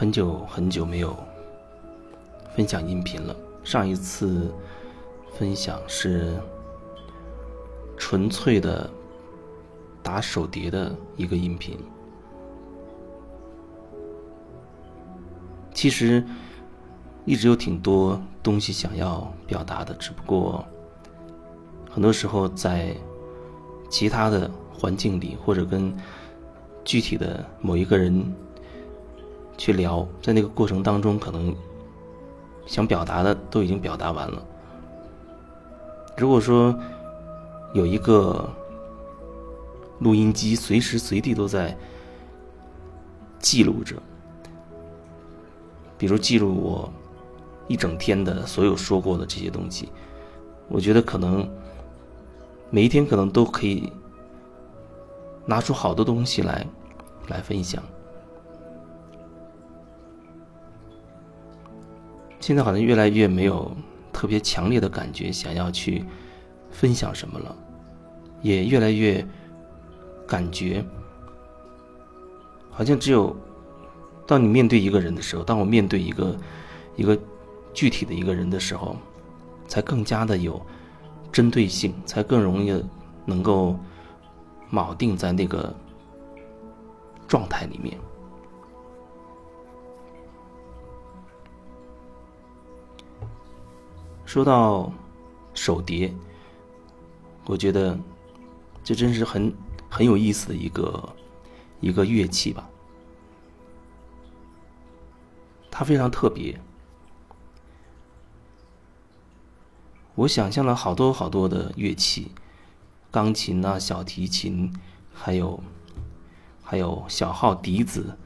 很久很久没有分享音频了。上一次分享是纯粹的打手碟的一个音频。其实一直有挺多东西想要表达的，只不过很多时候在其他的环境里，或者跟具体的某一个人。去聊，在那个过程当中，可能想表达的都已经表达完了。如果说有一个录音机，随时随地都在记录着，比如记录我一整天的所有说过的这些东西，我觉得可能每一天可能都可以拿出好多东西来来分享。现在好像越来越没有特别强烈的感觉，想要去分享什么了，也越来越感觉好像只有当你面对一个人的时候，当我面对一个一个具体的一个人的时候，才更加的有针对性，才更容易能够铆定在那个状态里面。说到手碟，我觉得这真是很很有意思的一个一个乐器吧。它非常特别，我想象了好多好多的乐器，钢琴啊、小提琴，还有还有小号、笛子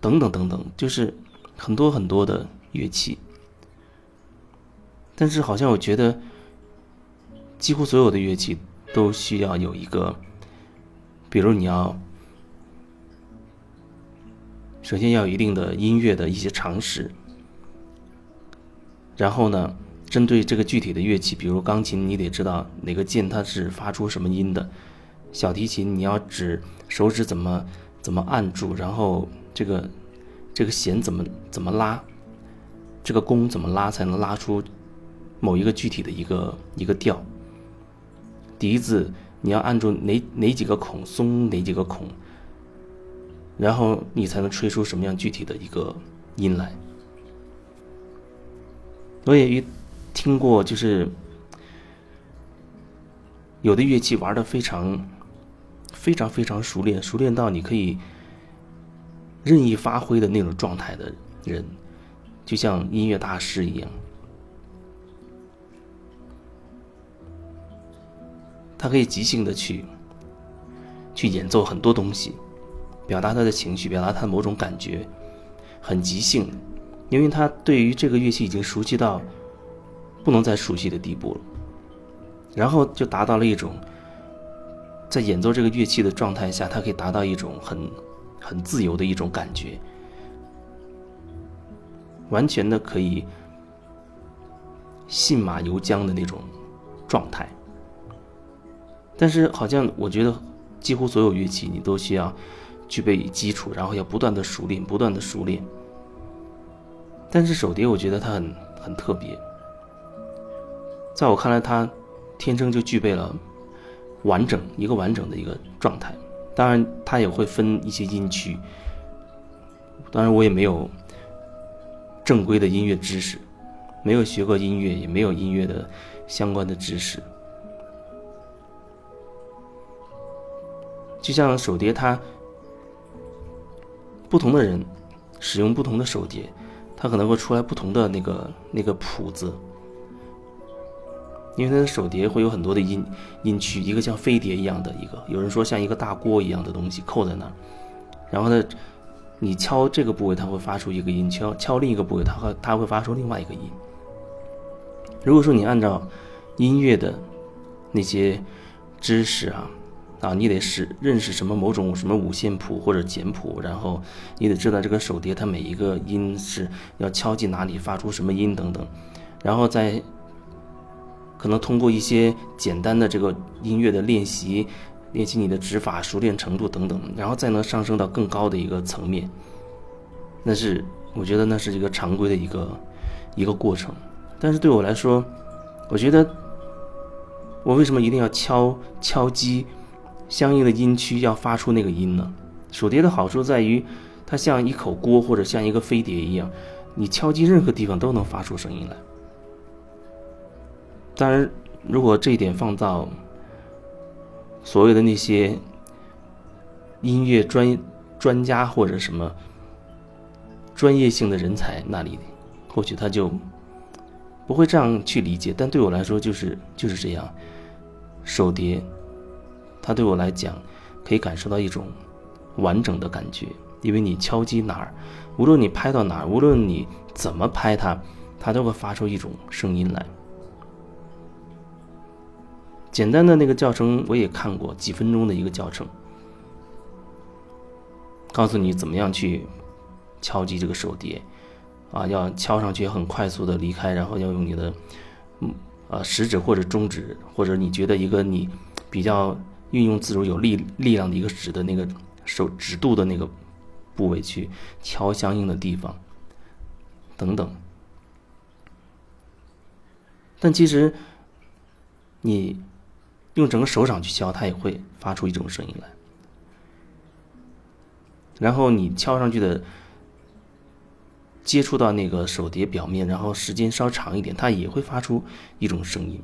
等等等等，就是很多很多的乐器。但是好像我觉得，几乎所有的乐器都需要有一个，比如你要首先要有一定的音乐的一些常识，然后呢，针对这个具体的乐器，比如钢琴，你得知道哪个键它是发出什么音的；小提琴，你要指手指怎么怎么按住，然后这个这个弦怎么怎么拉，这个弓怎么拉才能拉出。某一个具体的一个一个调，笛子你要按住哪哪几个孔松哪几个孔，然后你才能吹出什么样具体的一个音来。我也遇听过，就是有的乐器玩的非常非常非常熟练，熟练到你可以任意发挥的那种状态的人，就像音乐大师一样。他可以即兴的去，去演奏很多东西，表达他的情绪，表达他的某种感觉，很即兴，因为他对于这个乐器已经熟悉到不能再熟悉的地步了，然后就达到了一种，在演奏这个乐器的状态下，他可以达到一种很很自由的一种感觉，完全的可以信马由缰的那种状态。但是好像我觉得，几乎所有乐器你都需要具备基础，然后要不断的熟练，不断的熟练。但是手碟，我觉得它很很特别，在我看来，它天生就具备了完整一个完整的一个状态。当然，它也会分一些音区。当然，我也没有正规的音乐知识，没有学过音乐，也没有音乐的相关的知识。就像手碟，它不同的人使用不同的手碟，它可能会出来不同的那个那个谱子。因为它的手碟会有很多的音音区，一个像飞碟一样的一个，有人说像一个大锅一样的东西扣在那儿，然后呢，你敲这个部位，它会发出一个音；敲敲另一个部位，它会它会发出另外一个音。如果说你按照音乐的那些知识啊。啊，你得是认识什么某种什么五线谱或者简谱，然后你得知道这个手碟它每一个音是要敲击哪里，发出什么音等等，然后再可能通过一些简单的这个音乐的练习，练习你的指法熟练程度等等，然后再能上升到更高的一个层面。那是我觉得那是一个常规的一个一个过程。但是对我来说，我觉得我为什么一定要敲敲击相应的音区，要发出那个音呢？手碟的好处在于，它像一口锅或者像一个飞碟一样，你敲击任何地方都能发出声音来。当然，如果这一点放到所谓的那些音乐专专家或者什么专业性的人才那里，或许他就不会这样去理解。但对我来说，就是就是这样。手碟，它对我来讲，可以感受到一种完整的感觉，因为你敲击哪儿，无论你拍到哪儿，无论你怎么拍它，它都会发出一种声音来。简单的那个教程我也看过，几分钟的一个教程，告诉你怎么样去敲击这个手碟，啊，要敲上去很快速的离开，然后要用你的，嗯，呃，食指或者中指，或者你觉得一个你比较运用自如、有力力量的一个指的那个手指肚的那个部位去敲相应的地方，等等。但其实你。用整个手掌去敲，它也会发出一种声音来。然后你敲上去的，接触到那个手碟表面，然后时间稍长一点，它也会发出一种声音。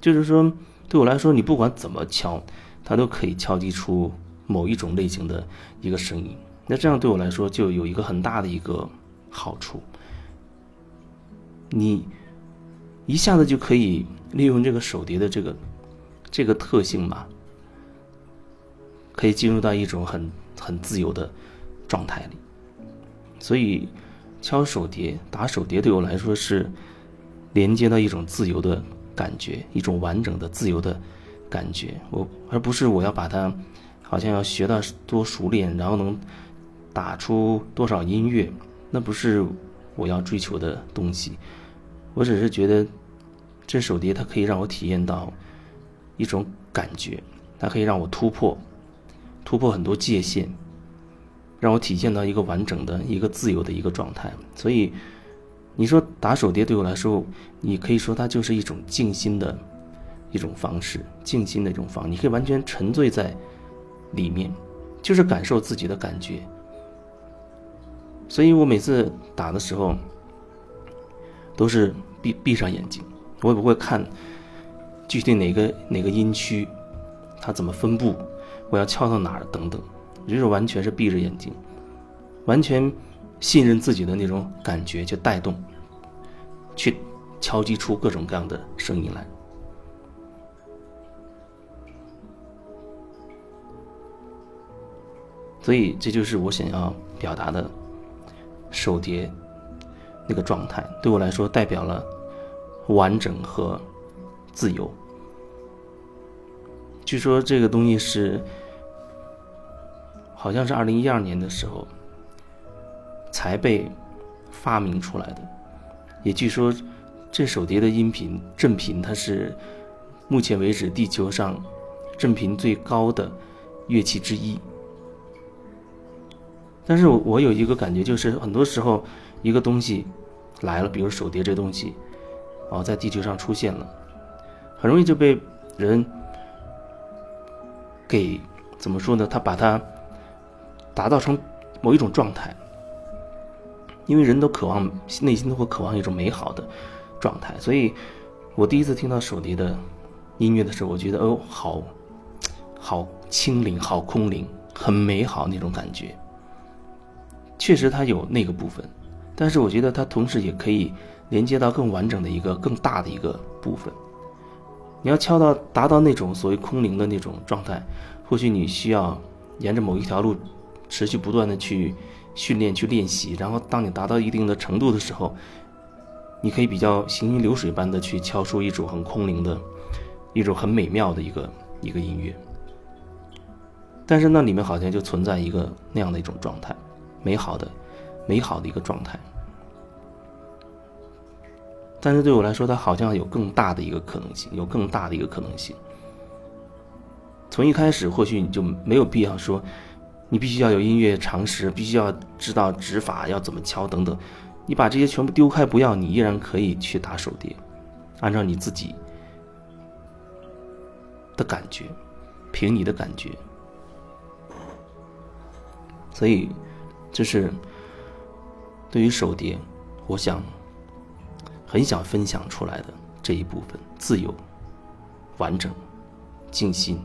就是说，对我来说，你不管怎么敲，它都可以敲击出某一种类型的一个声音。那这样对我来说，就有一个很大的一个好处，你一下子就可以利用这个手碟的这个。这个特性嘛，可以进入到一种很很自由的状态里，所以敲手碟、打手碟对我来说是连接到一种自由的感觉，一种完整的自由的感觉。我而不是我要把它好像要学到多熟练，然后能打出多少音乐，那不是我要追求的东西。我只是觉得这手碟它可以让我体验到。一种感觉，它可以让我突破，突破很多界限，让我体现到一个完整的一个自由的一个状态。所以，你说打手碟对我来说，你可以说它就是一种静心的一种方式，静心的一种方，你可以完全沉醉在里面，就是感受自己的感觉。所以我每次打的时候，都是闭闭上眼睛，我也不会看。具体哪个哪个音区，它怎么分布，我要敲到哪儿等等，就是完全是闭着眼睛，完全信任自己的那种感觉就带动，去敲击出各种各样的声音来。所以这就是我想要表达的手碟那个状态，对我来说代表了完整和自由。据说这个东西是，好像是二零一二年的时候才被发明出来的。也据说，这手碟的音频振频，它是目前为止地球上振频最高的乐器之一。但是我有一个感觉，就是很多时候一个东西来了，比如手碟这东西，哦，在地球上出现了，很容易就被人。给怎么说呢？他把它打造成某一种状态，因为人都渴望内心都会渴望一种美好的状态。所以，我第一次听到手碟的音乐的时候，我觉得哦，好好清灵，好空灵，很美好那种感觉。确实，它有那个部分，但是我觉得它同时也可以连接到更完整的一个更大的一个部分。你要敲到达到那种所谓空灵的那种状态，或许你需要沿着某一条路持续不断的去训练、去练习。然后，当你达到一定的程度的时候，你可以比较行云流水般的去敲出一种很空灵的、一种很美妙的一个一个音乐。但是那里面好像就存在一个那样的一种状态，美好的、美好的一个状态。但是对我来说，它好像有更大的一个可能性，有更大的一个可能性。从一开始，或许你就没有必要说，你必须要有音乐常识，必须要知道指法要怎么敲等等。你把这些全部丢开不要，你依然可以去打手碟，按照你自己的感觉，凭你的感觉。所以，这是对于手碟，我想很想分享出来的这一部分：自由、完整、静心。